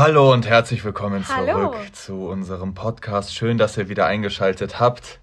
Hallo und herzlich willkommen Hallo. zurück zu unserem Podcast. Schön, dass ihr wieder eingeschaltet habt.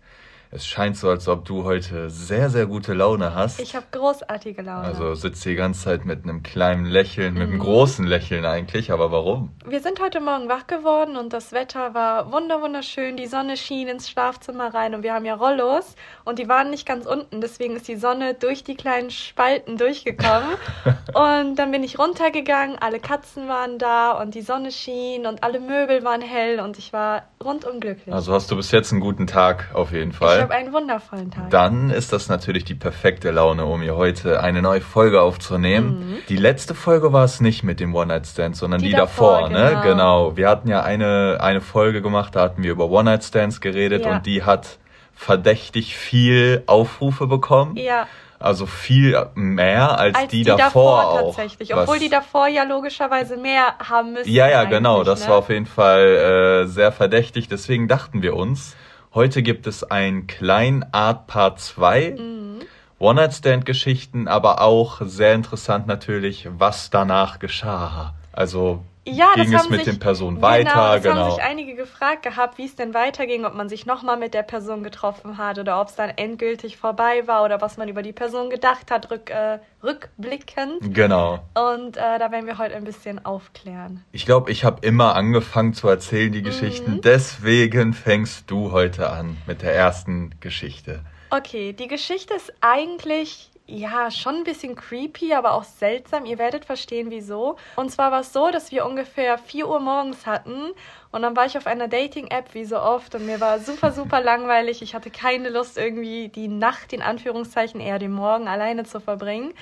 Es scheint so, als ob du heute sehr, sehr gute Laune hast. Ich habe großartige Laune. Also sitzt die ganze Zeit mit einem kleinen Lächeln, mit Mhm. einem großen Lächeln eigentlich. Aber warum? wir sind heute Morgen wach geworden und das Wetter war wunder wunderschön. Die Sonne schien ins Schlafzimmer rein und wir haben ja Rollos und die waren nicht ganz unten. Deswegen ist die Sonne durch die kleinen Spalten durchgekommen. und dann bin ich runtergegangen, alle Katzen waren da und die Sonne schien und alle Möbel waren hell und ich war rundum glücklich. Also hast du bis jetzt einen guten Tag auf jeden ich Fall. habe einen wundervollen Tag. Dann ist das natürlich die perfekte Laune, um hier heute eine neue Folge aufzunehmen. Die letzte Folge war es nicht mit dem One-Night-Stand, sondern die, Die davor, davor, ne? genau. Genau. Wir hatten ja eine, eine Folge gemacht, da hatten wir über One-Night-Stands geredet Ja. und die hat verdächtig viel Aufrufe bekommen. ja, Also viel mehr als, als die, davor, auch. tatsächlich. Obwohl die davor ja logischerweise mehr haben müssen. Ja, ja, genau. Das ne? war auf jeden Fall äh, sehr verdächtig. Deswegen dachten wir uns, heute gibt es ein klein Art Part 2. Mhm. One-Night-Stand-Geschichten, aber auch sehr interessant natürlich, was danach geschah. Also Ja, ging das es mit sich, den Personen genau, weiter, das genau. haben sich einige gefragt gehabt, wie es denn weiterging, ob man sich nochmal mit der Person getroffen hat oder ob es dann endgültig vorbei war oder was man über die Person gedacht hat, rück, äh, rückblickend. Genau. Und äh, da werden wir heute ein bisschen aufklären. Ich glaube, ich habe immer angefangen zu erzählen, die Geschichten. Mhm. Deswegen fängst du heute an mit der ersten Geschichte. Okay, die Geschichte ist eigentlich ja schon ein bisschen creepy, aber auch seltsam. Ihr werdet verstehen, wieso. Und zwar war es so, dass wir ungefähr 4 Uhr morgens hatten und dann war ich auf einer Dating-App, wie so oft, und mir war super, super langweilig. Ich hatte keine Lust, irgendwie die Nacht, in Anführungszeichen, eher den Morgen alleine zu verbringen.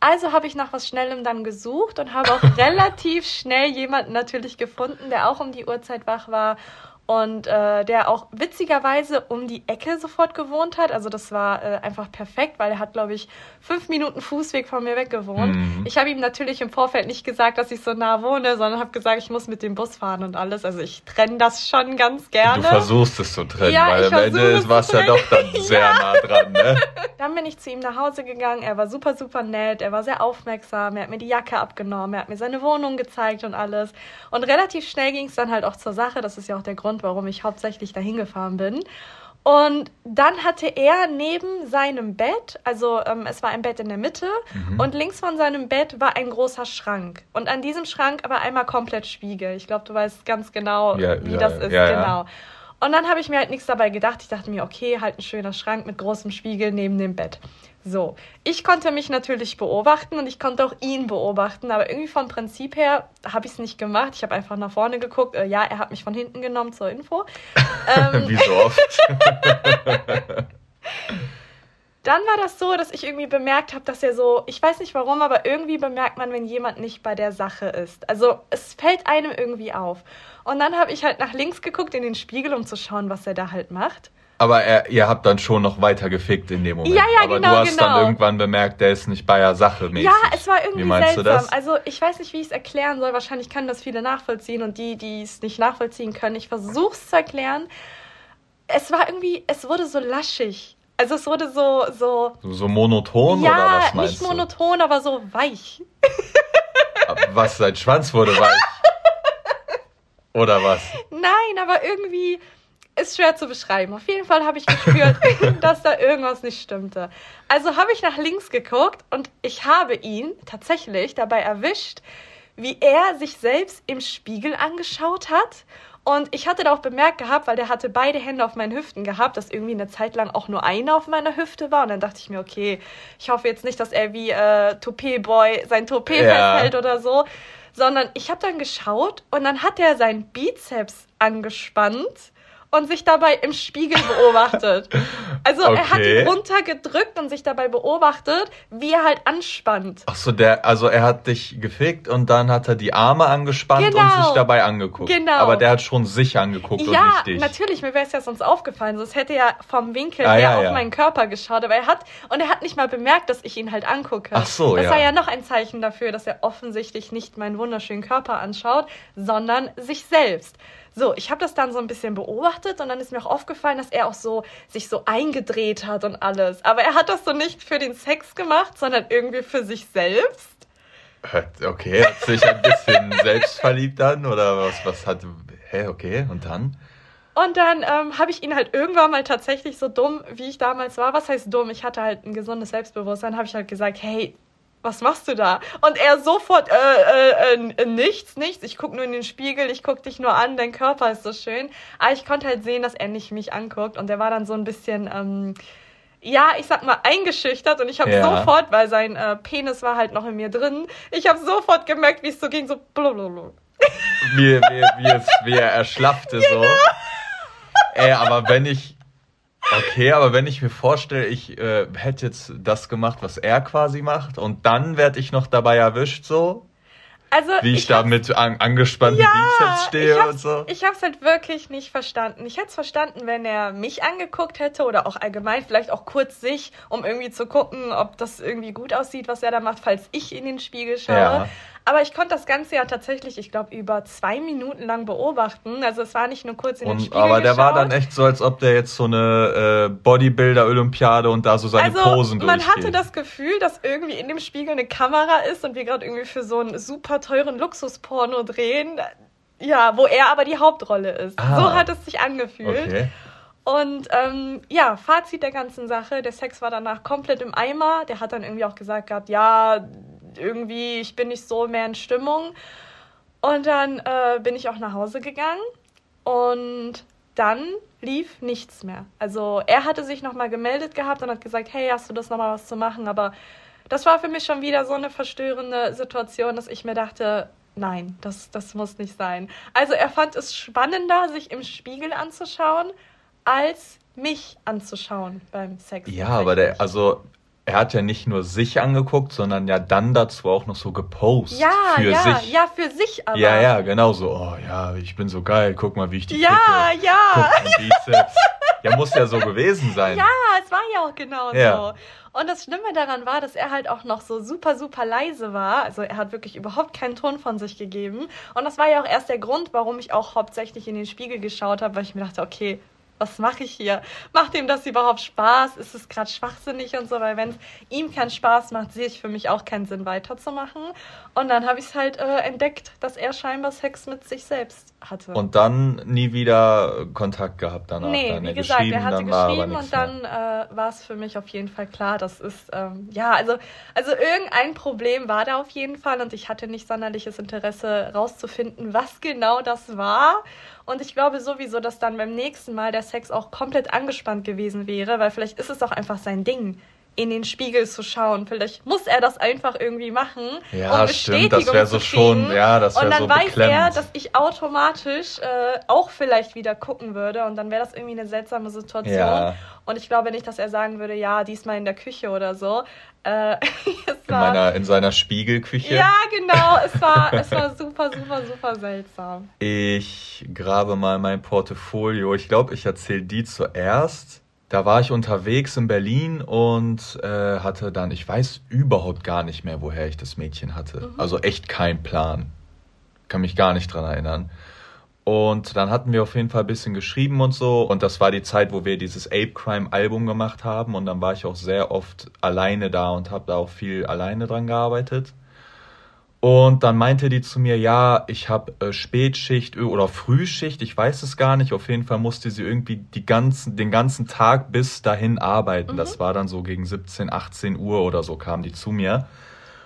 Also habe ich nach was Schnellem dann gesucht und habe auch relativ schnell jemanden natürlich gefunden, der auch um die Uhrzeit wach war und äh, der auch witzigerweise um die Ecke sofort gewohnt hat. Also das war äh, einfach perfekt, weil er hat, glaube ich, fünf Minuten Fußweg von mir weg gewohnt. Mhm. Ich habe ihm natürlich im Vorfeld nicht gesagt, dass ich so nah wohne, sondern habe gesagt, ich muss mit dem Bus fahren und alles. Also ich trenne das schon ganz gerne. Du versuchst es zu trennen, Ja, weil am Ende war es ja doch dann sehr Ja. nah dran, ne? Dann bin ich zu ihm nach Hause gegangen. Er war super, super nett. Er war sehr aufmerksam. Er hat mir die Jacke abgenommen. Er hat mir seine Wohnung gezeigt und alles. Und relativ schnell ging es dann halt auch zur Sache. Das ist ja auch der Grund, warum ich hauptsächlich dahin gefahren bin. Und dann hatte er neben seinem Bett, also ähm, es war ein Bett in der Mitte und links von seinem Bett war ein großer Schrank. Und an diesem Schrank aber einmal komplett Spiegel. Ich glaube, du weißt ganz genau, Ja, wie ja, das ist. ja. genau. Und dann habe ich mir halt nichts dabei gedacht. Ich dachte mir, okay, halt ein schöner Schrank mit großem Spiegel neben dem Bett. So, ich konnte mich natürlich beobachten und ich konnte auch ihn beobachten, aber irgendwie vom Prinzip her habe ich es nicht gemacht. Ich habe einfach nach vorne geguckt. Äh, ja, er hat mich von hinten genommen zur Info. Ähm, Wie so oft. dann war das so, dass ich irgendwie bemerkt habe, dass er so, ich weiß nicht warum, aber irgendwie bemerkt man, wenn jemand nicht bei der Sache ist. Also es fällt einem irgendwie auf. Und dann habe ich halt nach links geguckt in den Spiegel, um zu schauen, was er da halt macht. Aber er, ihr habt dann schon noch weiter gefickt in dem Moment. Ja, ja, Aber genau, du hast genau. dann irgendwann bemerkt, der ist nicht bei der Sache mäßig. Ja, es war irgendwie Wie meinst seltsam. du das? Also ich weiß nicht, wie ich es erklären soll. Wahrscheinlich können das viele nachvollziehen und die, die es nicht nachvollziehen können, ich versuche es zu erklären. Es war irgendwie, es wurde so laschig. Also es wurde so, so, So, monoton oder ja, was meinst nicht monoton, aber so weich. du? Was, sein Schwanz wurde weich? oder was? Nein, aber irgendwie ist schwer zu beschreiben. Auf jeden Fall habe ich gespürt, dass da irgendwas nicht stimmte. Also habe ich nach links geguckt und ich habe ihn tatsächlich dabei erwischt, wie er sich selbst im Spiegel angeschaut hat. Und ich hatte da auch bemerkt gehabt, weil der hatte beide Hände auf meinen Hüften gehabt, dass irgendwie eine Zeit lang auch nur eine auf meiner Hüfte war. Und dann dachte ich mir, okay, ich hoffe jetzt nicht, dass er wie äh, Toupet-Boy sein Toupet Ja. festhält oder so. Sondern ich habe dann geschaut und dann hat er seinen Bizeps angespannt und sich dabei im Spiegel beobachtet. Also er hat Okay. ihn runtergedrückt und sich dabei beobachtet, wie er halt anspannt. Ach so, der, also er hat dich gefickt und dann hat er die Arme angespannt und Genau. sich dabei angeguckt. Genau. Aber der hat schon sich angeguckt und Ja, nicht dich. natürlich, mir wäre es ja sonst aufgefallen. Sonst hätte er vom Winkel Ah, her ja, auf ja. meinen Körper geschaut. Aber er hat, und er hat nicht mal bemerkt, dass ich ihn halt angucke. Ach so, das ja. war ja noch ein Zeichen dafür, dass er offensichtlich nicht meinen wunderschönen Körper anschaut, sondern sich selbst. So, ich habe das dann so ein bisschen beobachtet und dann ist mir auch aufgefallen, dass er auch so sich so eingedreht hat und alles. Aber er hat das so nicht für den Sex gemacht, sondern irgendwie für sich selbst. Okay, hat sich ein bisschen selbstverliebt dann oder was, was hat, hä, okay, und dann? Und dann ähm, habe ich ihn halt irgendwann mal tatsächlich so dumm, wie ich damals war. Was heißt dumm? Ich hatte halt ein gesundes Selbstbewusstsein. Habe ich halt gesagt, hey, was machst du da? Und er sofort, äh, äh, äh, nichts, nichts. Ich gucke nur in den Spiegel, ich gucke dich nur an, dein Körper ist so schön. Aber ich konnte halt sehen, dass er nicht mich anguckt. Und er war dann so ein bisschen, ähm, ja, ich sag mal, eingeschüchtert. Und ich habe ja. sofort, weil sein äh, Penis war halt noch in mir drin, ich habe sofort gemerkt, wie es so ging, so blablabla. Wie, wie, wie, es, wie er erschlaffte genau. so. Ey, aber wenn ich. Okay, aber wenn ich mir vorstelle, ich äh, hätte jetzt das gemacht, was er quasi macht, und dann werde ich noch dabei erwischt, so. Also, wie ich, ich da mit an, angespannten ja, Bizeps stehe und so. Ich habe es halt wirklich nicht verstanden. Ich hätte es verstanden, wenn er mich angeguckt hätte oder auch allgemein vielleicht auch kurz sich, um irgendwie zu gucken, ob das irgendwie gut aussieht, was er da macht, falls ich in den Spiegel schaue. Ja. Aber ich konnte das Ganze ja tatsächlich, ich glaube, über zwei Minuten lang beobachten. Also es war nicht nur kurz in den und, Spiegel Aber der geschaut. war dann echt so, als ob der jetzt so eine äh, Bodybuilder-Olympiade und da so seine also, Posen durchgeht. Man hatte das Gefühl, dass irgendwie in dem Spiegel eine Kamera ist und wir gerade irgendwie für so einen super teuren Luxusporno drehen. Ja, wo er aber die Hauptrolle ist. Ah, so hat es sich angefühlt. Okay. Und ähm, ja, Fazit der ganzen Sache, der Sex war danach komplett im Eimer. Der hat dann irgendwie auch gesagt gehabt, ja, irgendwie, ich bin nicht so mehr in Stimmung. Und dann äh, bin ich auch nach Hause gegangen und dann lief nichts mehr. Also er hatte sich nochmal gemeldet gehabt und hat gesagt, hey, hast du das nochmal was zu machen? Aber das war für mich schon wieder so eine verstörende Situation, dass ich mir dachte, nein, das, das muss nicht sein. Also er fand es spannender, sich im Spiegel anzuschauen, als mich anzuschauen beim Sex. Ja, aber der, also er hat ja nicht nur sich angeguckt, sondern ja dann dazu auch noch so gepostet. Ja, für ja, sich. ja, für sich aber. Ja, ja, genau so. Oh ja, ich bin so geil, guck mal, wie ich die Ja, ficke. ja. Bizeps. ja, muss ja so gewesen sein. Ja, es war ja auch genau ja. so. Und das Schlimme daran war, dass er halt auch noch so super, super leise war. Also er hat wirklich überhaupt keinen Ton von sich gegeben. Und das war ja auch erst der Grund, warum ich auch hauptsächlich in den Spiegel geschaut habe, weil ich mir dachte, okay, was mache ich hier? Macht ihm das überhaupt Spaß? Ist es gerade schwachsinnig und so? Weil wenn es ihm keinen Spaß macht, sehe ich für mich auch keinen Sinn weiterzumachen. Und dann habe ich es halt äh, entdeckt, dass er scheinbar Sex mit sich selbst hatte. Und dann nie wieder Kontakt gehabt danach? Nee, dann wie gesagt, er hatte geschrieben und dann äh, war es für mich auf jeden Fall klar, das ist, ähm, ja, also, also irgendein Problem war da auf jeden Fall und ich hatte nicht sonderliches Interesse rauszufinden, was genau das war. Und ich glaube sowieso, dass dann beim nächsten Mal der Sex auch komplett angespannt gewesen wäre, weil vielleicht ist es auch einfach sein Ding in den Spiegel zu schauen. Vielleicht muss er das einfach irgendwie machen, ja, um Bestätigung stimmt, das wäre so schon, ja, das wäre so Und dann weiß er, dass ich automatisch äh, auch vielleicht wieder gucken würde und dann wäre das irgendwie eine seltsame Situation. Ja. Und ich glaube nicht, dass er sagen würde, ja, diesmal in der Küche oder so. Äh, in, meiner, in seiner Spiegelküche. Ja, genau. Es war, es war super, super, super seltsam. Ich grabe mal mein Portfolio. Ich glaube, ich erzähle die zuerst. Da war ich unterwegs in Berlin und äh, hatte dann, ich weiß überhaupt gar nicht mehr, woher ich das Mädchen hatte. Mhm. Also echt kein Plan. Kann mich gar nicht dran erinnern. Und dann hatten wir auf jeden Fall ein bisschen geschrieben und so. Und das war die Zeit, wo wir dieses Ape Crime Album gemacht haben. Und dann war ich auch sehr oft alleine da und habe da auch viel alleine dran gearbeitet. Und dann meinte die zu mir, ja, ich habe äh, Spätschicht oder Frühschicht, ich weiß es gar nicht. Auf jeden Fall musste sie irgendwie die ganzen, den ganzen Tag bis dahin arbeiten. Mhm. Das war dann so gegen 17, 18 Uhr oder so kam die zu mir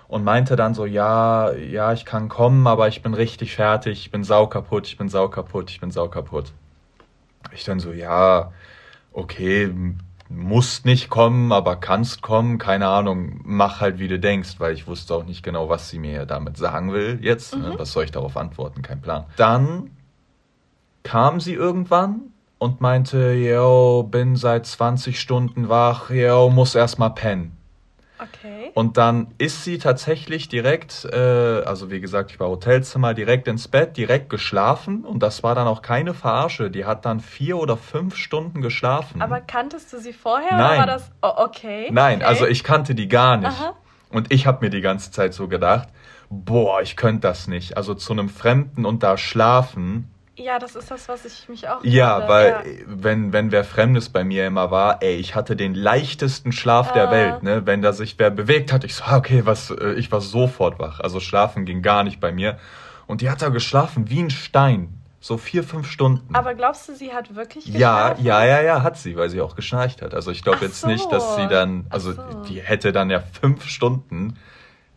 und meinte dann so, ja, ja, ich kann kommen, aber ich bin richtig fertig, ich bin saukaputt, ich bin saukaputt, ich bin saukaputt. Ich dann so, ja, okay, musst nicht kommen, aber kannst kommen, keine Ahnung, mach halt, wie du denkst, weil ich wusste auch nicht genau, was sie mir damit sagen will jetzt. Ne? Mhm. Was soll ich darauf antworten? Kein Plan. Dann kam sie irgendwann und meinte, yo, bin seit 20 Stunden wach, yo, muss erstmal pennen. Okay. Und dann ist sie tatsächlich direkt, äh, also wie gesagt, ich war Hotelzimmer, direkt ins Bett, direkt geschlafen. Und das war dann auch keine Verarsche. Die hat dann vier oder fünf Stunden geschlafen. Aber kanntest du sie vorher Nein. oder war das. Oh, okay. Nein, okay. also ich kannte die gar nicht. Aha. Und ich habe mir die ganze Zeit so gedacht, boah, ich könnte das nicht. Also zu einem Fremden und da schlafen, Ja, das ist das, was ich mich auch. Ja, frage. weil Ja. wenn, wenn wer Fremdes bei mir immer war, ey, ich hatte den leichtesten Schlaf der Ah. Welt, ne? Wenn da sich wer bewegt hat, ich so, ah, okay, was, äh, ich war sofort wach. Also schlafen ging gar nicht bei mir. Und die hat da geschlafen wie ein Stein. So vier, fünf Stunden. Aber glaubst du, sie hat wirklich Ja, geschlafen? ja, ja, ja, hat sie, weil sie auch geschnarcht hat. Also ich glaube jetzt nicht, dass so. sie dann, also so. die hätte dann ja fünf Stunden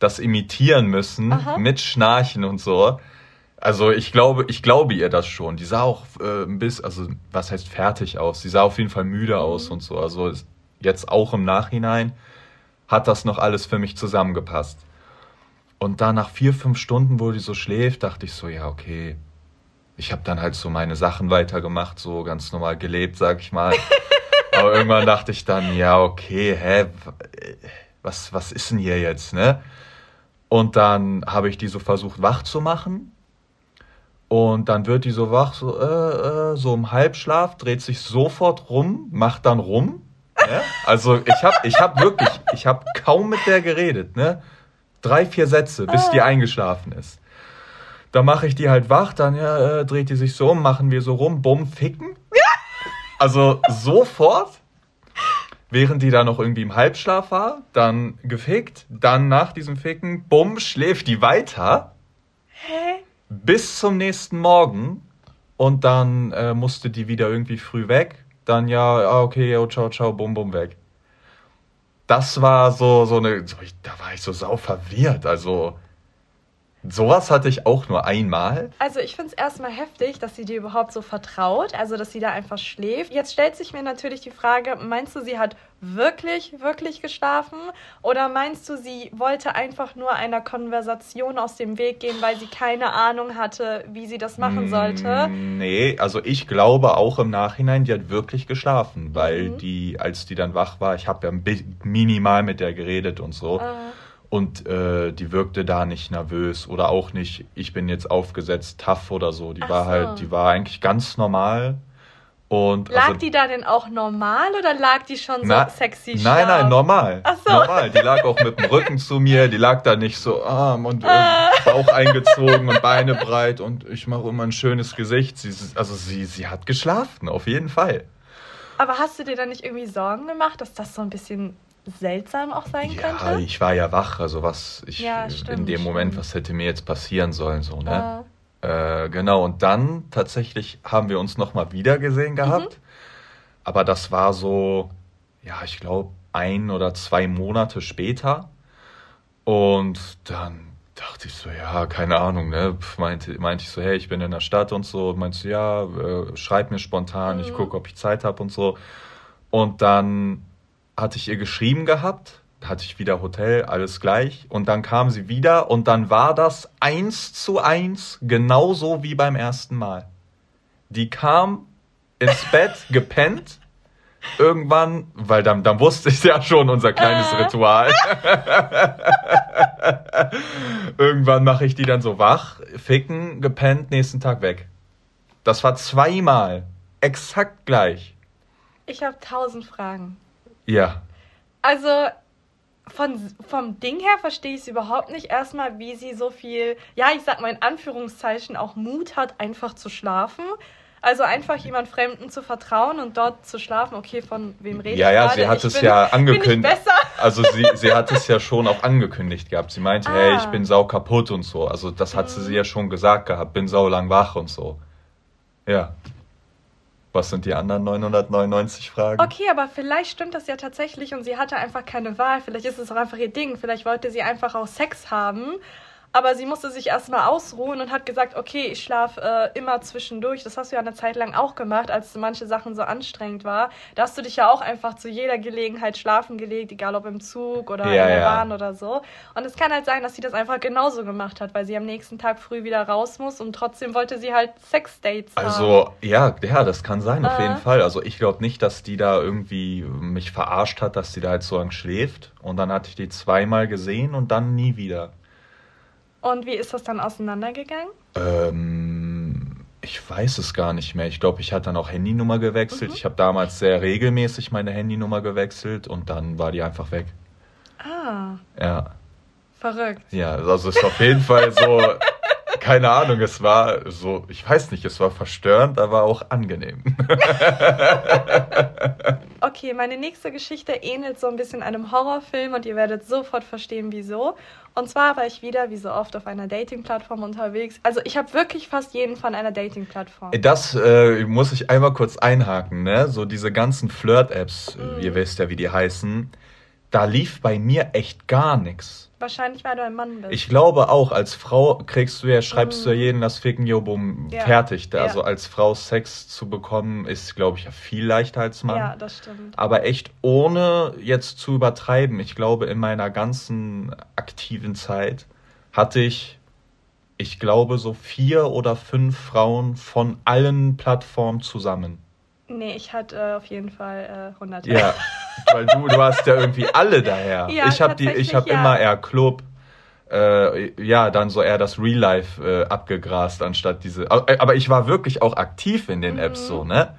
das imitieren müssen Aha. mit Schnarchen und so. Also ich glaube, ich glaube ihr das schon. Die sah auch äh, ein bisschen, also was heißt fertig aus? Sie sah auf jeden Fall müde Mhm. aus und so. Also jetzt auch im Nachhinein hat das noch alles für mich zusammengepasst. Und da nach vier, fünf Stunden, wo die so schläft, dachte ich so, ja, okay. Ich habe dann halt so meine Sachen weitergemacht, so ganz normal gelebt, sag ich mal. Aber irgendwann dachte ich dann, ja, okay, hä, was, was ist denn hier jetzt, ne? Und dann habe ich die so versucht wach zu machen. Und dann wird die so wach, so, äh, äh, so im Halbschlaf, dreht sich sofort rum, macht dann rum. Ne? Also ich habe ich hab wirklich, ich habe kaum mit der geredet, ne? Drei, vier Sätze, bis die eingeschlafen ist. Da mache ich die halt wach, dann ja, äh, dreht die sich so um, machen wir so rum, bumm, ficken. Also sofort, während die da noch irgendwie im Halbschlaf war, dann gefickt, dann nach diesem Ficken, bumm, schläft die weiter Hä? Bis zum nächsten Morgen und dann äh, musste die wieder irgendwie früh weg. Dann ja, ah, okay, yo, ciao, ciao, bum, bum, weg. Das war so, so eine, so, ich, da war ich so sau verwirrt. Also, sowas hatte ich auch nur einmal. Also ich finde es erstmal heftig, dass sie dir überhaupt so vertraut, also dass sie da einfach schläft. Jetzt stellt sich mir natürlich die Frage, meinst du, sie hat wirklich, wirklich geschlafen? Oder meinst du, sie wollte einfach nur einer Konversation aus dem Weg gehen, weil sie keine Ahnung hatte, wie sie das machen sollte? Mm, Nee, also ich glaube auch im Nachhinein, die hat wirklich geschlafen, weil Mhm. die, als die dann wach war, ich habe ja minimal mit der geredet und so. Äh, Und äh, die wirkte da nicht nervös oder auch nicht, ich bin jetzt aufgesetzt, tough oder so. Die Ach war so. halt, die war eigentlich ganz normal. Und lag also, die da denn auch normal oder lag die schon so Na- sexy Nein, nein, normal. Ach so. Normal. Die lag auch mit dem Rücken zu mir, die lag da nicht so arm und äh, Ah. Bauch eingezogen und Beine breit und ich mache immer ein schönes Gesicht. Sie, also sie, sie hat geschlafen, auf jeden Fall. Aber hast du dir dann nicht irgendwie Sorgen gemacht, dass das so ein bisschen seltsam auch sein Ja, könnte? ich war ja wach, also was ich Ja, in stimmt, dem Moment, stimmt. was hätte mir jetzt passieren sollen, so, ne? Äh, Äh, genau, und dann tatsächlich haben wir uns nochmal wieder gesehen gehabt. Aber das war so, ja, ich glaube, ein oder zwei Monate später. Und dann dachte ich so, ja, keine Ahnung, ne? Meinte, meinte ich so, hey, ich bin in der Stadt und so. Und meinte so, ja, äh, schreib mir spontan, ich Mhm. gucke, ob ich Zeit habe und so. Und dann hatte ich ihr geschrieben gehabt, hatte ich wieder Hotel, alles gleich. Und dann kam sie wieder und dann war das eins zu eins, genauso wie beim ersten Mal. Die kam ins Bett, gepennt. Irgendwann, weil dann, dann wusste ich ja schon unser kleines Äh. Ritual. Irgendwann mache ich die dann so wach, ficken, gepennt, nächsten Tag weg. Das war zweimal. Exakt gleich. ich habe tausend Fragen. Ja. Also von, vom Ding her verstehe ich es überhaupt nicht. Erstmal, wie sie so viel, ja, ich sag mal in Anführungszeichen, auch Mut hat, einfach zu schlafen. Also einfach jemand Fremden zu vertrauen und dort zu schlafen. Okay, von wem rede Ja, ich ja, gerade? sie hat Ich es bin- ja angekündigt. besser? Also sie, sie hat es ja schon auch angekündigt gehabt. Sie meinte, hey, ich Ah. bin sau kaputt und so. Also das hat sie Mhm. ja schon gesagt gehabt, bin sau lang wach und so. Ja. Was sind die anderen 999 Fragen? Okay, aber vielleicht stimmt das ja tatsächlich und sie hatte einfach keine Wahl. Vielleicht ist es auch einfach ihr Ding. Vielleicht wollte sie einfach auch Sex haben. Aber sie musste sich erstmal ausruhen und hat gesagt, okay, ich schlafe äh, immer zwischendurch. Das hast du ja eine Zeit lang auch gemacht, als manche Sachen so anstrengend war. Da hast du dich ja auch einfach zu jeder Gelegenheit schlafen gelegt, egal ob im Zug oder Ja, in der ja. Bahn oder so. Und es kann halt sein, dass sie das einfach genauso gemacht hat, weil sie am nächsten Tag früh wieder raus muss und trotzdem wollte sie halt Sexdates haben. Also, ja, ja, das kann sein, auf Äh. jeden Fall. Also ich glaube nicht, dass die da irgendwie mich verarscht hat, dass die da halt so lang schläft. Und dann hatte ich die zweimal gesehen und dann nie wieder. Und wie ist das dann auseinandergegangen? Ähm, ich weiß es gar nicht mehr. Ich glaube, ich hatte dann auch Handynummer gewechselt. Mhm. Ich habe damals sehr regelmäßig meine Handynummer gewechselt und dann war die einfach weg. Ah, Ja, verrückt. ja, also es ist auf jeden Fall so. Keine Ahnung, es war so, ich weiß nicht, es war verstörend, aber auch angenehm. okay, meine nächste Geschichte ähnelt so ein bisschen einem Horrorfilm und ihr werdet sofort verstehen, wieso. Und zwar war ich wieder, wie so oft, auf einer Dating-Plattform unterwegs. Also ich habe wirklich fast jeden von einer Dating-Plattform. Das äh, muss ich einmal kurz einhaken, ne? So diese ganzen Flirt-Apps, mm. ihr wisst ja, wie die heißen. Da lief bei mir echt gar nichts. Wahrscheinlich, weil du ein Mann bist. Ich glaube auch, als Frau kriegst du ja, schreibst mm. du ja mhm. jeden das Ficken, jo, bumm, ja. fertig. Ja. Also als Frau Sex zu bekommen, ist, glaube ich, ja viel leichter als Mann. Ja, das stimmt. Aber echt ohne jetzt zu übertreiben. Ich glaube, in meiner ganzen aktiven Zeit hatte ich, ich glaube, so vier oder fünf Frauen von allen Plattformen zusammen. Nee, ich hatte äh, auf jeden Fall äh, 100. Ja, weil du, du hast ja irgendwie alle daher. Ja, ich habe die, ich habe ja. immer eher Club, äh, ja, dann so eher das Real Life äh, abgegrast anstatt diese. Aber ich war wirklich auch aktiv in den mhm. Apps so, ne?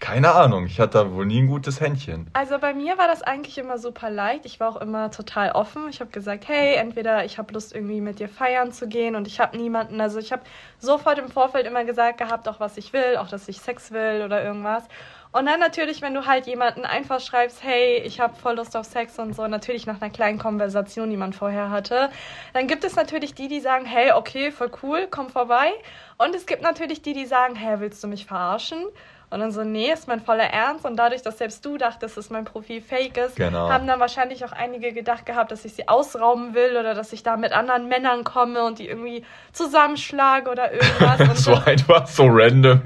Keine Ahnung, ich hatte da wohl nie ein gutes Händchen. Also bei mir war das eigentlich immer super leicht. Ich war auch immer total offen. Ich habe gesagt, hey, entweder ich habe Lust irgendwie mit dir feiern zu gehen und ich habe niemanden. Also ich habe sofort im Vorfeld immer gesagt gehabt, auch was ich will, auch dass ich Sex will oder irgendwas. Und dann natürlich, wenn du halt jemanden einfach schreibst, hey, ich habe voll Lust auf Sex und so, natürlich nach einer kleinen Konversation, die man vorher hatte, dann gibt es natürlich die, die sagen, hey, okay, voll cool, komm vorbei. Und es gibt natürlich die, die sagen, hey, willst du mich verarschen? Und dann so, nee, ist mein voller Ernst. Und dadurch, dass selbst du dachtest, dass mein Profil fake ist, genau. haben dann wahrscheinlich auch einige gedacht gehabt, dass ich sie ausrauben will oder dass ich da mit anderen Männern komme und die irgendwie zusammenschlage oder irgendwas. So einfach so random.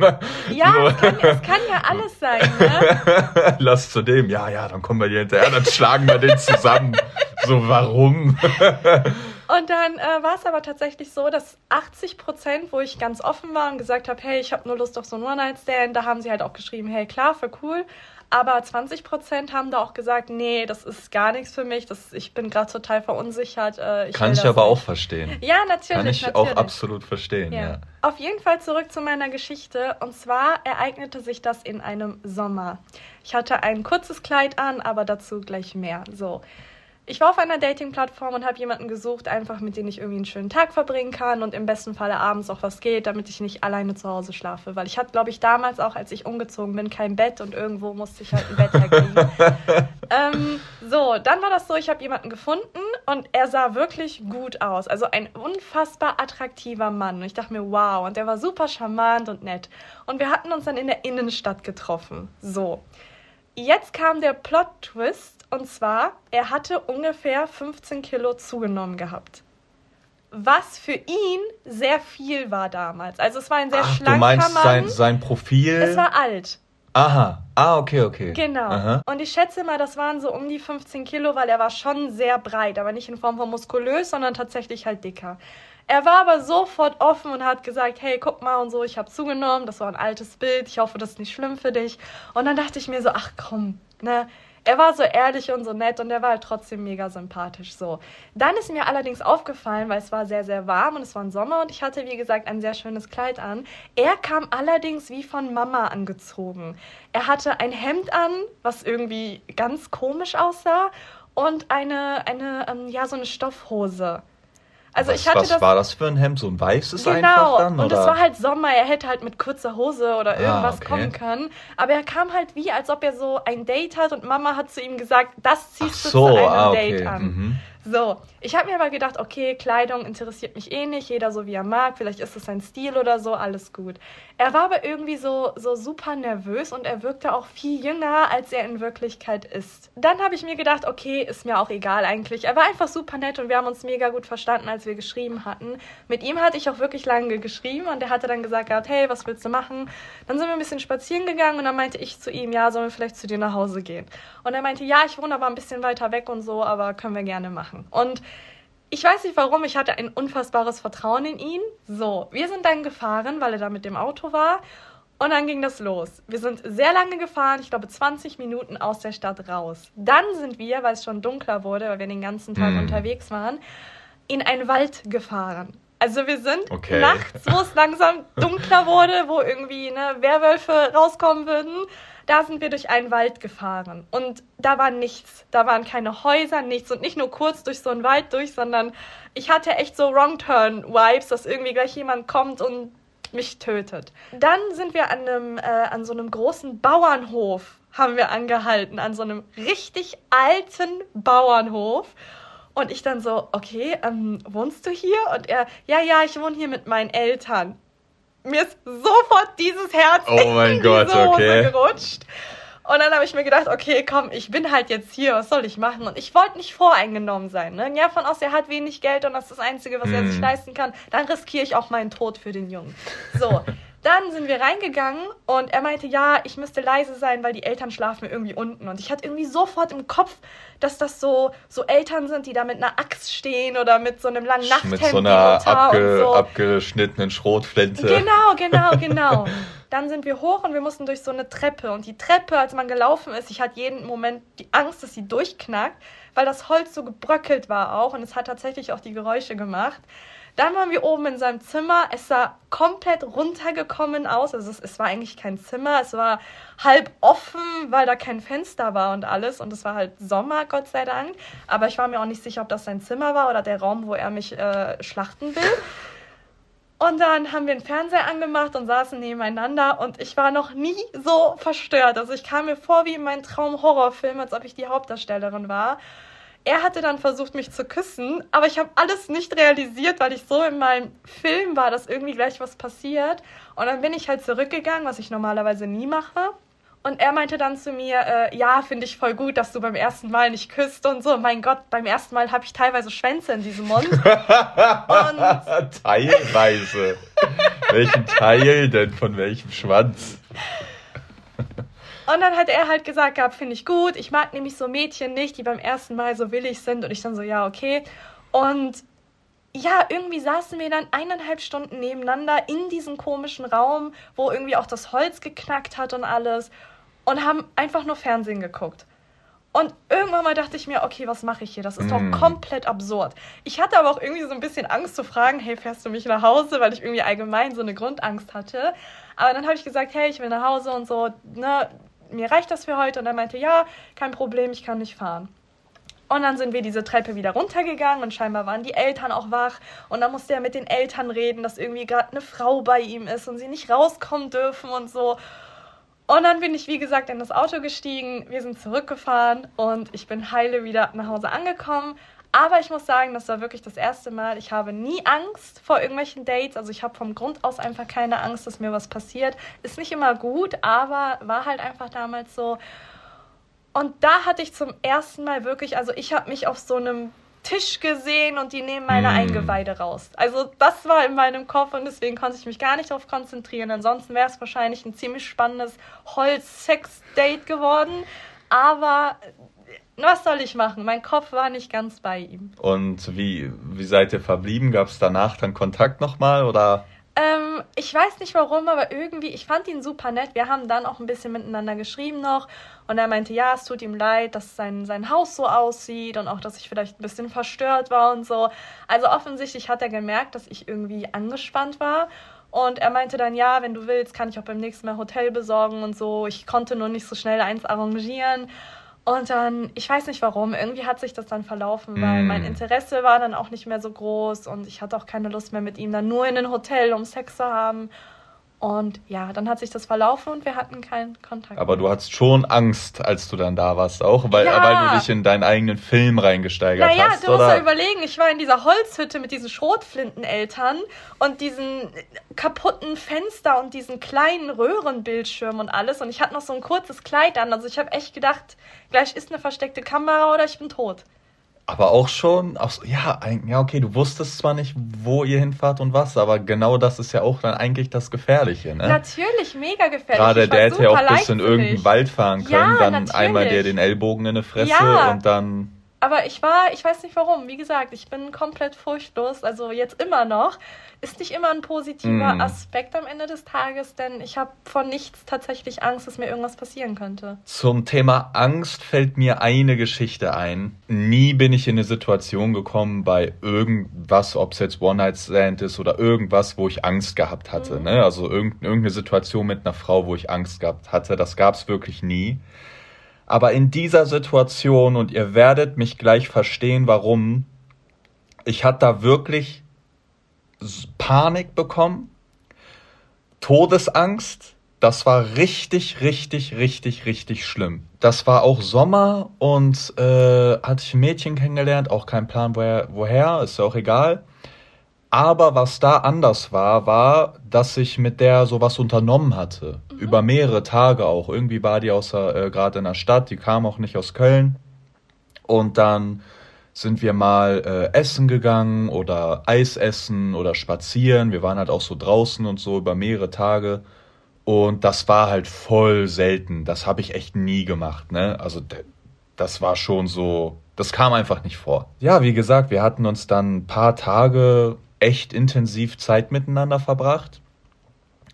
Ja, es, kann, es kann ja alles sein, ne? Lass zu dem, ja, ja, dann kommen wir dir hinterher, dann schlagen wir den zusammen. so, warum? Und dann äh, war es aber tatsächlich so, dass 80 Prozent, wo ich ganz offen war und gesagt habe, hey, ich habe nur Lust auf so einen One-Night-Stand, da haben sie halt auch geschrieben, hey, klar, für cool. Aber 20 Prozent haben da auch gesagt, nee, das ist gar nichts für mich, das, ich bin gerade total verunsichert. Äh, ich Kann ich aber nicht. auch verstehen. Ja, natürlich. Kann ich natürlich. auch absolut verstehen, ja. ja. Auf jeden Fall zurück zu meiner Geschichte. Und zwar ereignete sich das in einem Sommer. Ich hatte ein kurzes Kleid an, aber dazu gleich mehr. So ich war auf einer Dating-Plattform und habe jemanden gesucht, einfach mit dem ich irgendwie einen schönen Tag verbringen kann und im besten Falle abends auch was geht, damit ich nicht alleine zu Hause schlafe. Weil ich hatte, glaube ich, damals auch, als ich umgezogen bin, kein Bett und irgendwo musste ich halt ein Bett herkriegen. ähm, so, dann war das so, ich habe jemanden gefunden und er sah wirklich gut aus. Also ein unfassbar attraktiver Mann. Und ich dachte mir, wow, und der war super charmant und nett. Und wir hatten uns dann in der Innenstadt getroffen. So. Jetzt kam der Plot-Twist und zwar, er hatte ungefähr 15 Kilo zugenommen gehabt. Was für ihn sehr viel war damals. Also es war ein sehr Ach, schlanker du meinst Mann. Sein, sein Profil? Es war alt. Aha. Ah, okay, okay. Genau. Aha. Und ich schätze mal, das waren so um die 15 Kilo, weil er war schon sehr breit, aber nicht in Form von muskulös, sondern tatsächlich halt dicker. Er war aber sofort offen und hat gesagt, hey, guck mal und so, ich habe zugenommen, das war ein altes Bild, ich hoffe, das ist nicht schlimm für dich. Und dann dachte ich mir so, ach komm, ne, er war so ehrlich und so nett und er war halt trotzdem mega sympathisch. So. Dann ist mir allerdings aufgefallen, weil es war sehr, sehr warm und es war ein Sommer und ich hatte, wie gesagt, ein sehr schönes Kleid an. Er kam allerdings wie von Mama angezogen. Er hatte ein Hemd an, was irgendwie ganz komisch aussah und eine, eine ähm, ja, so eine Stoffhose. Also was, ich hatte was das, war das für ein Hemd? So ein weißes genau. einfach dann? Und es war halt Sommer, er hätte halt mit kurzer Hose oder ah, irgendwas ah, okay. kommen können. Aber er kam halt wie, als ob er so ein Date hat und Mama hat zu ihm gesagt, das ziehst so, du zu einem ah, okay. Date an. Mhm. So, ich habe mir aber gedacht, okay, Kleidung interessiert mich eh nicht, jeder so wie er mag, vielleicht ist es sein Stil oder so, alles gut. Er war aber irgendwie so, so super nervös und er wirkte auch viel jünger, als er in Wirklichkeit ist. Dann habe ich mir gedacht, okay, ist mir auch egal eigentlich. Er war einfach super nett und wir haben uns mega gut verstanden, als wir geschrieben hatten. Mit ihm hatte ich auch wirklich lange geschrieben und er hatte dann gesagt hey, was willst du machen? Dann sind wir ein bisschen spazieren gegangen und dann meinte ich zu ihm, ja, sollen wir vielleicht zu dir nach Hause gehen? Und er meinte, ja, ich wohne aber ein bisschen weiter weg und so, aber können wir gerne machen machen. Und ich weiß nicht warum, ich hatte ein unfassbares Vertrauen in ihn. So, wir sind dann gefahren, weil er da mit dem Auto war. Und dann ging das los. Wir sind sehr lange gefahren, ich glaube 20 Minuten aus der Stadt raus. Dann sind wir, weil es schon dunkler wurde, weil wir den ganzen Tag mm. unterwegs waren, in einen Wald gefahren. Also wir sind okay. nachts, wo es langsam dunkler wurde, wo irgendwie ne, Werwölfe rauskommen würden, da sind wir durch einen Wald gefahren und da war nichts. Da waren keine Häuser, nichts und nicht nur kurz durch so einen Wald durch, sondern ich hatte echt so Wrong-Turn-Vibes, dass irgendwie gleich jemand kommt und mich tötet. Dann sind wir an, einem, äh, an so einem großen Bauernhof, haben wir angehalten, an so einem richtig alten Bauernhof. Und ich dann so, okay, ähm, wohnst du hier? Und er, ja, ja, ich wohne hier mit meinen Eltern. Mir ist sofort dieses Herz oh mein in Gott, die Soße okay. gerutscht. Und dann habe ich mir gedacht, okay, komm, ich bin halt jetzt hier, was soll ich machen? Und ich wollte nicht voreingenommen sein. Ne? Ja, von aus, er hat wenig Geld und das ist das Einzige, was mm. er sich hm. leisten kann. Dann riskiere ich auch meinen Tod für den Jungen. So, dann sind wir reingegangen und er meinte, ja, ich müsste leise sein, weil die Eltern schlafen irgendwie unten. Und ich hatte irgendwie sofort im Kopf, dass das so, so Eltern sind, die da mit einer Axt stehen oder mit so einem langen Nachthemd. Mit so einer abge so. abgeschnittenen Schrotflinte. Genau, genau, genau. Dann sind wir hoch und wir mussten durch so eine Treppe. Und die Treppe, als man gelaufen ist, ich hatte jeden Moment die Angst, dass sie durchknackt, weil das Holz so gebröckelt war auch und es hat tatsächlich auch die Geräusche gemacht. Dann waren wir oben in seinem Zimmer. Es sah komplett runtergekommen aus. Also es, es, war eigentlich kein Zimmer. Es war halb offen, weil da kein Fenster war und alles. Und es war halt Sommer, Gott sei Dank. Aber ich war mir auch nicht sicher, ob das sein Zimmer war oder der Raum, wo er mich äh, schlachten will. Und dann haben wir einen Fernseher angemacht und saßen nebeneinander und ich war noch nie so verstört. Also ich kam mir vor wie in meinem Traum-Horrorfilm, als ob ich die Hauptdarstellerin war. Er hatte dann versucht, mich zu küssen, aber ich habe alles nicht realisiert, weil ich so in meinem Film war, dass irgendwie gleich was passiert. Und dann bin ich halt zurückgegangen, was ich normalerweise nie mache. Und er meinte dann zu mir, äh, ja, finde ich voll gut, dass du beim ersten Mal nicht küsst und so. Mein Gott, beim ersten Mal habe ich teilweise Schwänze in diesem Mund. teilweise. Welchen Teil denn von welchem Schwanz? Und dann hat er halt gesagt gehabt, finde ich gut. Ich mag nämlich so Mädchen nicht, die beim ersten Mal so willig sind. Und ich dann so, ja, okay. Und ja, irgendwie saßen wir dann eineinhalb Stunden nebeneinander in diesem komischen Raum, wo irgendwie auch das Holz geknackt hat und alles. Und haben einfach nur Fernsehen geguckt. Und irgendwann mal dachte ich mir, okay, was mache ich hier? Das ist doch mm. komplett absurd. Ich hatte aber auch irgendwie so ein bisschen Angst zu fragen, hey, fährst du mich nach Hause? Weil ich irgendwie allgemein so eine Grundangst hatte. Aber dann habe ich gesagt, hey, ich will nach Hause und so, ne, mir reicht das für heute. Und er meinte, ja, kein Problem, ich kann nicht fahren. Und dann sind wir diese Treppe wieder runtergegangen und scheinbar waren die Eltern auch wach. Und dann musste er mit den Eltern reden, dass irgendwie gerade eine Frau bei ihm ist und sie nicht rauskommen dürfen und so. Und dann bin ich, wie gesagt, in das Auto gestiegen. Wir sind zurückgefahren und ich bin heile wieder nach Hause angekommen. Aber ich muss sagen, das war wirklich das erste Mal. Ich habe nie Angst vor irgendwelchen Dates. Also ich habe vom Grund aus einfach keine Angst, dass mir was passiert. Ist nicht immer gut, aber war halt einfach damals so. Und da hatte ich zum ersten Mal wirklich, also ich habe mich auf so einem Tisch gesehen und die nehmen meine mm. Eingeweide raus. Also das war in meinem Kopf und deswegen konnte ich mich gar nicht darauf konzentrieren. Ansonsten wäre es wahrscheinlich ein ziemlich spannendes Holz-Sex-Date geworden. Aber was soll ich machen? Mein Kopf war nicht ganz bei ihm. Und wie, wie seid ihr verblieben? Gab es danach dann Kontakt nochmal oder? Ähm, ich weiß nicht warum, aber irgendwie, ich fand ihn super nett. Wir haben dann auch ein bisschen miteinander geschrieben noch. Und er meinte, ja, es tut ihm leid, dass sein, sein Haus so aussieht und auch, dass ich vielleicht ein bisschen verstört war und so. Also offensichtlich hat er gemerkt, dass ich irgendwie angespannt war. Und er meinte dann, ja, wenn du willst, kann ich auch beim nächsten Mal Hotel besorgen und so. Ich konnte nur nicht so schnell eins arrangieren. Und dann, ich weiß nicht warum, irgendwie hat sich das dann verlaufen, weil mm. mein Interesse war dann auch nicht mehr so groß und ich hatte auch keine Lust mehr mit ihm dann nur in ein Hotel, um Sex zu haben. Und ja, dann hat sich das verlaufen und wir hatten keinen Kontakt. Aber du hattest schon Angst, als du dann da warst, auch, weil, ja. weil du dich in deinen eigenen Film reingesteigert naja, hast. Naja, du musst ja überlegen, ich war in dieser Holzhütte mit diesen Schrotflinteneltern und diesen kaputten Fenster und diesen kleinen Röhrenbildschirm und alles. Und ich hatte noch so ein kurzes Kleid an. Also ich habe echt gedacht, gleich ist eine versteckte Kamera oder ich bin tot. Aber auch schon, auch so, ja, ja, okay, du wusstest zwar nicht, wo ihr hinfahrt und was, aber genau das ist ja auch dann eigentlich das Gefährliche, ne? Natürlich, mega gefährlich. Gerade der hätte ja auch bis in irgendeinen Wald fahren können, ja, dann natürlich. einmal dir den Ellbogen in eine Fresse ja. und dann. Aber ich war, ich weiß nicht warum. Wie gesagt, ich bin komplett furchtlos, also jetzt immer noch. Ist nicht immer ein positiver mm. Aspekt am Ende des Tages, denn ich habe von nichts tatsächlich Angst, dass mir irgendwas passieren könnte. Zum Thema Angst fällt mir eine Geschichte ein. Nie bin ich in eine Situation gekommen bei irgendwas, ob es jetzt One-Night-Stand ist oder irgendwas, wo ich Angst gehabt hatte. Mm. Ne? Also irgendeine Situation mit einer Frau, wo ich Angst gehabt hatte. Das gab es wirklich nie. Aber in dieser Situation, und ihr werdet mich gleich verstehen, warum, ich hatte da wirklich Panik bekommen, Todesangst. Das war richtig, richtig, richtig, richtig schlimm. Das war auch Sommer und äh, hatte ich ein Mädchen kennengelernt, auch kein Plan woher, woher, ist ja auch egal. Aber was da anders war, war, dass ich mit der sowas unternommen hatte. Mhm. Über mehrere Tage auch. Irgendwie war die äh, gerade in der Stadt, die kam auch nicht aus Köln. Und dann sind wir mal äh, essen gegangen oder Eis essen oder spazieren. Wir waren halt auch so draußen und so über mehrere Tage. Und das war halt voll selten. Das habe ich echt nie gemacht, ne? Also das war schon so, das kam einfach nicht vor. Ja, wie gesagt, wir hatten uns dann ein paar Tage echt intensiv Zeit miteinander verbracht.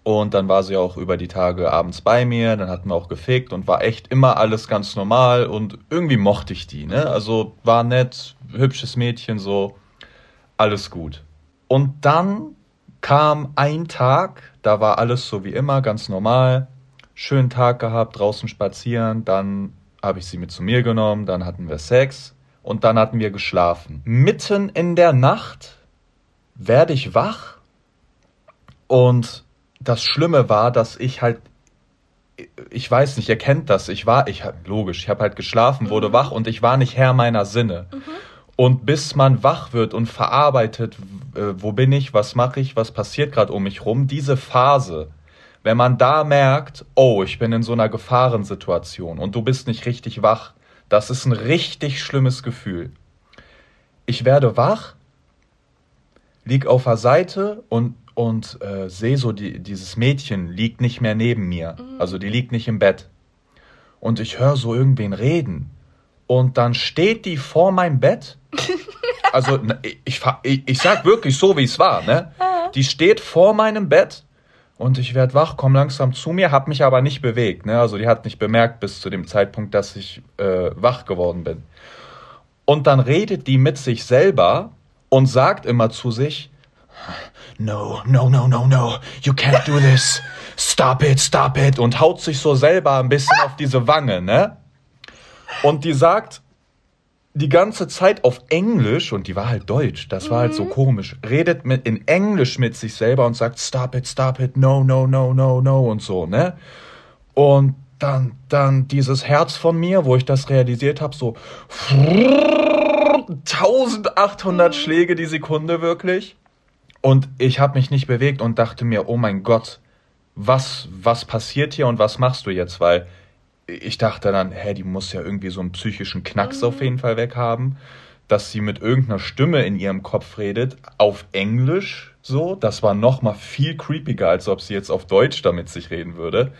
Und dann war sie auch über die Tage abends bei mir, dann hatten wir auch gefickt und war echt immer alles ganz normal. Und irgendwie mochte ich die, ne? Also war nett, hübsches Mädchen, so, alles gut. Und dann kam ein Tag, da war alles so wie immer, ganz normal, schönen Tag gehabt, draußen spazieren, dann habe ich sie mit zu mir genommen, dann hatten wir Sex. Und dann hatten wir geschlafen. Mitten in der Nacht werde ich wach. Und das Schlimme war, dass ich halt, ich weiß nicht, ihr kennt das, ich war, ich logisch, ich habe halt geschlafen, wurde mhm. wach und ich war nicht Herr meiner Sinne. Mhm. Und bis man wach wird und verarbeitet, äh, wo bin ich, was mache ich, was passiert gerade um mich rum, diese Phase, wenn man da merkt, oh, ich bin in so einer Gefahrensituation und du bist nicht richtig wach, das ist ein richtig schlimmes Gefühl. Ich werde wach lieg auf der Seite und, und äh, sehe so, die, dieses Mädchen liegt nicht mehr neben mir. Mhm. Also die liegt nicht im Bett. Und ich höre so irgendwen reden. Und dann steht die vor meinem Bett. Also ich, ich, ich sag wirklich so, wie es war. Ne? Die steht vor meinem Bett und ich werde wach, komm langsam zu mir, hab mich aber nicht bewegt. Ne? Also die hat nicht bemerkt bis zu dem Zeitpunkt, dass ich äh, wach geworden bin. Und dann redet die mit sich selber und sagt immer zu sich, No, no, no, no, no, you can't do this. Stop it, stop it. Und haut sich so selber ein bisschen auf diese Wange, ne? Und die sagt die ganze Zeit auf Englisch, und die war halt deutsch, das war halt so mhm. komisch, redet mit, in Englisch mit sich selber und sagt, stop it, stop it, no, no, no, no, no und so, ne? Und dann, dann dieses Herz von mir, wo ich das realisiert habe, so 1800 Schläge die Sekunde wirklich. Und ich habe mich nicht bewegt und dachte mir, oh mein Gott, was, was passiert hier und was machst du jetzt? Weil ich dachte dann, hä, die muss ja irgendwie so einen psychischen Knacks mhm. auf jeden Fall weghaben, dass sie mit irgendeiner Stimme in ihrem Kopf redet, auf Englisch so. Das war noch mal viel creepiger, als ob sie jetzt auf Deutsch damit sich reden würde.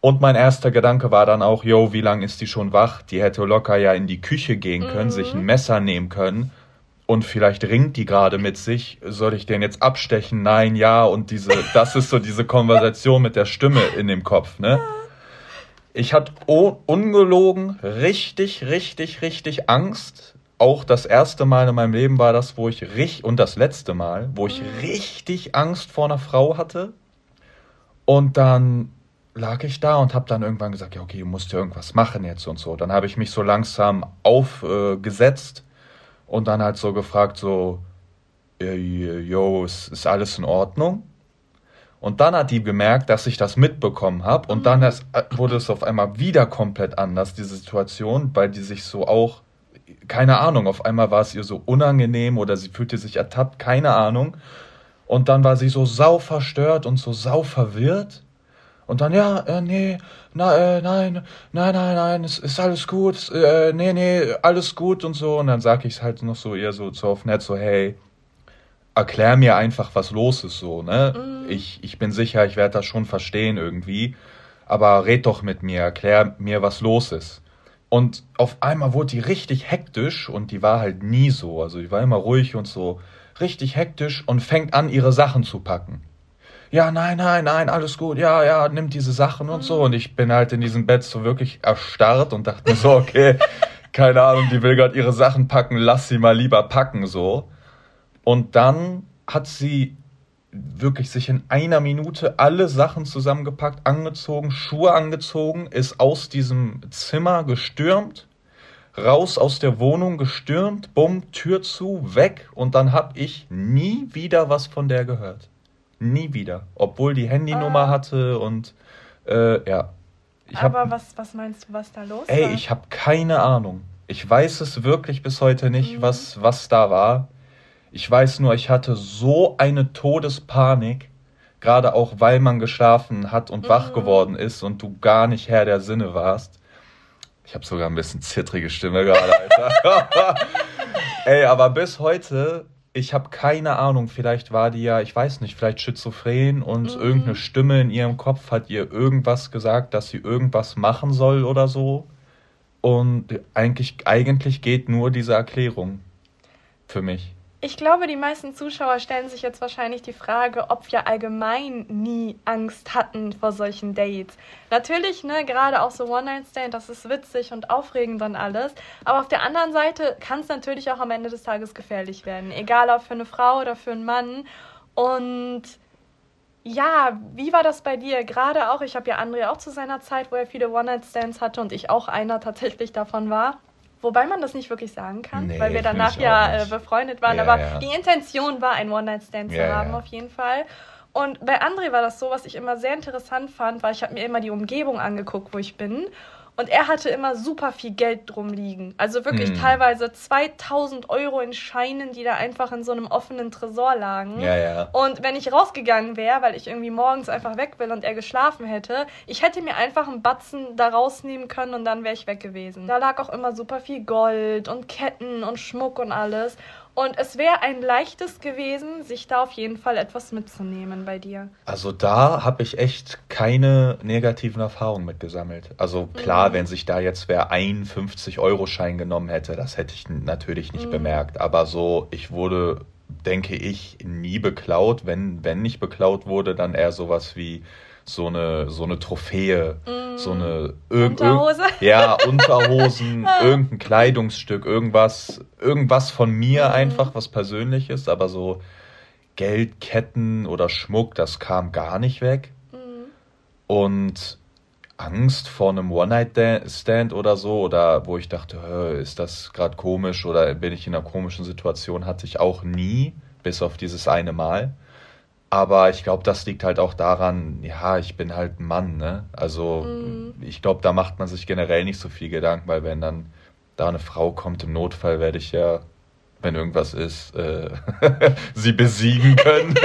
Und mein erster Gedanke war dann auch, yo, wie lange ist die schon wach? Die hätte locker ja in die Küche gehen können, mhm. sich ein Messer nehmen können. Und vielleicht ringt die gerade mit sich. Soll ich den jetzt abstechen? Nein, ja. Und diese, das ist so diese Konversation mit der Stimme in dem Kopf, ne? Ich hatte ungelogen richtig, richtig, richtig Angst. Auch das erste Mal in meinem Leben war das, wo ich richtig, und das letzte Mal, wo ich mhm. richtig Angst vor einer Frau hatte. Und dann lag ich da und habe dann irgendwann gesagt, ja, okay, du musst ja irgendwas machen jetzt und so. Dann habe ich mich so langsam aufgesetzt äh, und dann halt so gefragt, so, yo, ist, ist alles in Ordnung? Und dann hat die gemerkt, dass ich das mitbekommen habe. Und dann ist, äh, wurde es auf einmal wieder komplett anders, diese Situation, weil die sich so auch, keine Ahnung, auf einmal war es ihr so unangenehm oder sie fühlte sich ertappt, keine Ahnung. Und dann war sie so sau verstört und so sau verwirrt. Und dann, ja, äh, nee, na, äh, nein, nein, nein, nein, es ist alles gut, äh, nee, nee, alles gut und so. Und dann sag ich es halt noch so eher so, so auf nett, so, hey, erklär mir einfach, was los ist, so, ne? Mhm. Ich, ich bin sicher, ich werde das schon verstehen irgendwie, aber red doch mit mir, erklär mir, was los ist. Und auf einmal wurde die richtig hektisch und die war halt nie so. Also die war immer ruhig und so richtig hektisch und fängt an, ihre Sachen zu packen. Ja, nein, nein, nein, alles gut, ja, ja, nimmt diese Sachen und so. Und ich bin halt in diesem Bett so wirklich erstarrt und dachte mir so, okay, keine Ahnung, die will gerade ihre Sachen packen, lass sie mal lieber packen, so. Und dann hat sie wirklich sich in einer Minute alle Sachen zusammengepackt, angezogen, Schuhe angezogen, ist aus diesem Zimmer gestürmt, raus aus der Wohnung gestürmt, bumm, Tür zu, weg und dann hab ich nie wieder was von der gehört. Nie wieder. Obwohl die Handynummer ah. hatte und äh, ja. Ich Aber hab, was, was meinst du, was da los ey, war? Ey, ich habe keine Ahnung. Ich weiß es wirklich bis heute nicht, mhm. was, was da war. Ich weiß nur, ich hatte so eine Todespanik, gerade auch weil man geschlafen hat und mhm. wach geworden ist und du gar nicht Herr der Sinne warst. Ich habe sogar ein bisschen zittrige Stimme gerade, Alter. Ey, aber bis heute, ich habe keine Ahnung, vielleicht war die ja, ich weiß nicht, vielleicht schizophren und mhm. irgendeine Stimme in ihrem Kopf hat ihr irgendwas gesagt, dass sie irgendwas machen soll oder so. Und eigentlich, eigentlich geht nur diese Erklärung für mich. Ich glaube, die meisten Zuschauer stellen sich jetzt wahrscheinlich die Frage, ob wir allgemein nie Angst hatten vor solchen Dates. Natürlich, ne, gerade auch so One-Night-Stand, das ist witzig und aufregend und alles. Aber auf der anderen Seite kann es natürlich auch am Ende des Tages gefährlich werden. Egal ob für eine Frau oder für einen Mann. Und ja, wie war das bei dir? Gerade auch, ich habe ja André auch zu seiner Zeit, wo er viele One-Night-Stands hatte und ich auch einer tatsächlich davon war. Wobei man das nicht wirklich sagen kann, nee, weil wir danach ja äh, befreundet waren. Ja, aber ja. die Intention war, ein One-Night-Stand zu ja, haben, auf jeden Fall. Und bei André war das so, was ich immer sehr interessant fand, weil ich habe mir immer die Umgebung angeguckt, wo ich bin. Und er hatte immer super viel Geld drum liegen. Also wirklich hm. teilweise 2000 Euro in Scheinen, die da einfach in so einem offenen Tresor lagen. Ja, ja. Und wenn ich rausgegangen wäre, weil ich irgendwie morgens einfach weg will und er geschlafen hätte, ich hätte mir einfach einen Batzen da rausnehmen können und dann wäre ich weg gewesen. Da lag auch immer super viel Gold und Ketten und Schmuck und alles. Und es wäre ein leichtes gewesen, sich da auf jeden Fall etwas mitzunehmen bei dir. Also da habe ich echt keine negativen Erfahrungen mitgesammelt. Also klar, mhm. wenn sich da jetzt wer ein 50-Euro-Schein genommen hätte, das hätte ich natürlich nicht mhm. bemerkt. Aber so, ich wurde, denke ich, nie beklaut. Wenn, wenn nicht beklaut wurde, dann eher sowas wie so eine, so eine Trophäe, mm. so eine Unterhose. ja, Unterhosen, irgendein Kleidungsstück, irgendwas, irgendwas von mir mm. einfach, was persönlich ist, aber so Geldketten oder Schmuck, das kam gar nicht weg. Mm. Und Angst vor einem One-Night-Stand oder so, oder wo ich dachte, ist das gerade komisch oder bin ich in einer komischen Situation, hatte ich auch nie, bis auf dieses eine Mal. Aber ich glaube, das liegt halt auch daran, ja, ich bin halt ein Mann, ne? Also mhm. ich glaube, da macht man sich generell nicht so viel Gedanken, weil wenn dann da eine Frau kommt, im Notfall werde ich ja, wenn irgendwas ist, äh, sie besiegen können.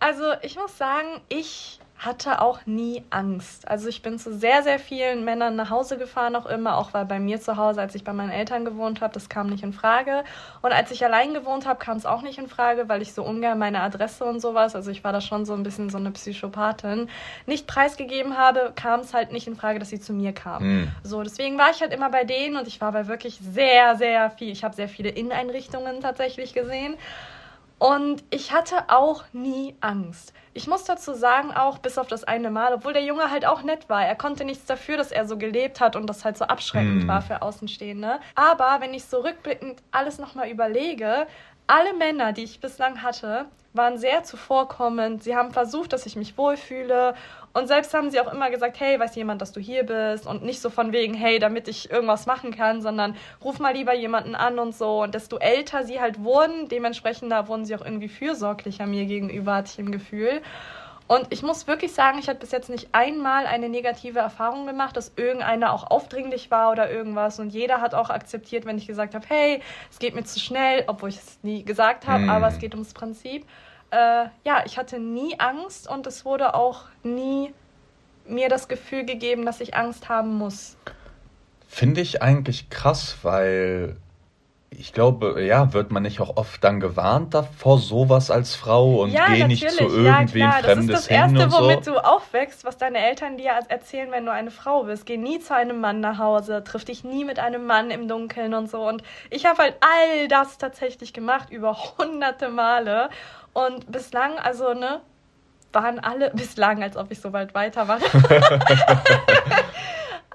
also ich muss sagen, ich hatte auch nie Angst. Also ich bin zu sehr, sehr vielen Männern nach Hause gefahren, auch immer, auch weil bei mir zu Hause, als ich bei meinen Eltern gewohnt habe, das kam nicht in Frage. Und als ich allein gewohnt habe, kam es auch nicht in Frage, weil ich so ungern meine Adresse und sowas, also ich war da schon so ein bisschen so eine Psychopathin, nicht preisgegeben habe, kam es halt nicht in Frage, dass sie zu mir kamen. Mhm. So, deswegen war ich halt immer bei denen und ich war bei wirklich sehr, sehr viel. Ich habe sehr viele Inneneinrichtungen tatsächlich gesehen. Und ich hatte auch nie Angst. Ich muss dazu sagen, auch bis auf das eine Mal, obwohl der Junge halt auch nett war. Er konnte nichts dafür, dass er so gelebt hat und das halt so abschreckend mm. war für Außenstehende. Aber wenn ich so rückblickend alles nochmal überlege, alle Männer, die ich bislang hatte, waren sehr zuvorkommend. Sie haben versucht, dass ich mich wohlfühle und selbst haben sie auch immer gesagt, hey, weiß jemand, dass du hier bist? Und nicht so von wegen, hey, damit ich irgendwas machen kann, sondern ruf mal lieber jemanden an und so. Und desto älter sie halt wurden, dementsprechend da wurden sie auch irgendwie fürsorglicher mir gegenüber, hatte ich im Gefühl. Und ich muss wirklich sagen, ich habe bis jetzt nicht einmal eine negative Erfahrung gemacht, dass irgendeiner auch aufdringlich war oder irgendwas. Und jeder hat auch akzeptiert, wenn ich gesagt habe, hey, es geht mir zu schnell, obwohl ich es nie gesagt habe, mm. aber es geht ums Prinzip äh, ja, ich hatte nie Angst und es wurde auch nie mir das Gefühl gegeben, dass ich Angst haben muss. Finde ich eigentlich krass, weil ich glaube, ja, wird man nicht auch oft dann gewarnt davor sowas als Frau und Ja, geh nicht zu natürlich. Ja, irgendwem klar. Das ist Fremdes das hin Erste, und so. womit du aufwächst, was deine Eltern dir erzählen, wenn du eine Frau bist. Geh nie zu einem Mann nach Hause, triff dich nie mit einem Mann im Dunkeln und so. Und ich habe halt all das tatsächlich gemacht, über hunderte Male. Und bislang, also, ne, waren alle, bislang, als ob ich so weit weiter war.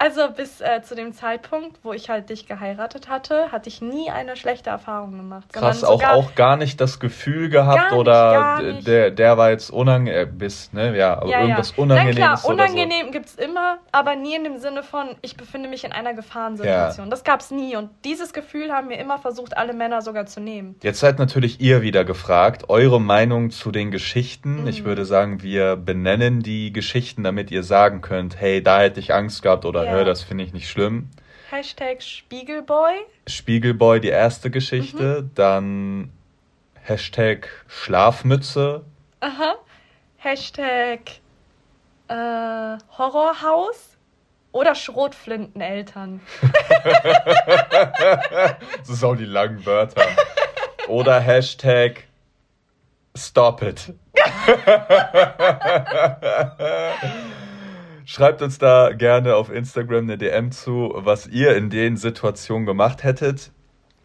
Also bis äh, zu dem Zeitpunkt, wo ich halt dich geheiratet hatte, hatte ich nie eine schlechte Erfahrung gemacht. Krass, auch, auch gar nicht das Gefühl gehabt Gar oder nicht. der, der war jetzt unangenehm, äh, bis, ne, ja, aber Ja, irgendwas ja. Unangenehmes Nein, klar, unangenehm gibt's immer, aber nie in dem Sinne von, ich befinde mich in einer Gefahrensituation. Das gab's nie und dieses Gefühl haben mir immer versucht, alle Männer sogar zu nehmen. so. Jetzt seid natürlich ihr wieder gefragt, eure Meinung zu den Geschichten. Mhm. Ich würde sagen, wir benennen die Geschichten, damit ihr sagen könnt, hey, da hätte ich Angst gehabt oder Ja. das finde ich nicht schlimm. Hashtag Spiegelboy. Spiegelboy, die erste Mhm. Geschichte, dann Hashtag Schlafmütze, Aha. Hashtag äh, Horrorhaus oder Schrotflinteneltern. das ist auch die langen Wörter. Oder Hashtag Stop it. Schreibt uns da gerne auf Instagram eine DM zu, was ihr in den Situationen gemacht hättet.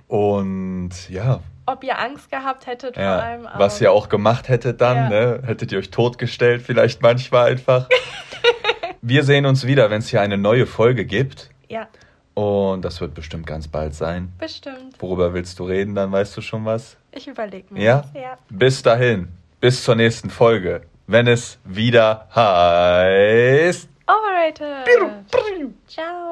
Und ja, Ob ihr Angst gehabt hättet vor ja allem. aber- was ihr auch gemacht hättet dann, Ja. ne? Hättet ihr euch totgestellt, vielleicht manchmal einfach. Wir sehen uns wieder, wenn es hier eine neue Folge gibt. Ja, Und das wird bestimmt ganz bald sein. bestimmt. Worüber willst du reden? Dann weißt du schon was. Ich überlege mir. Ja? Ja. Bis dahin. Bis zur nächsten Folge. Wenn es wieder heißt. Overrated. Ciao.